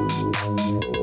うん。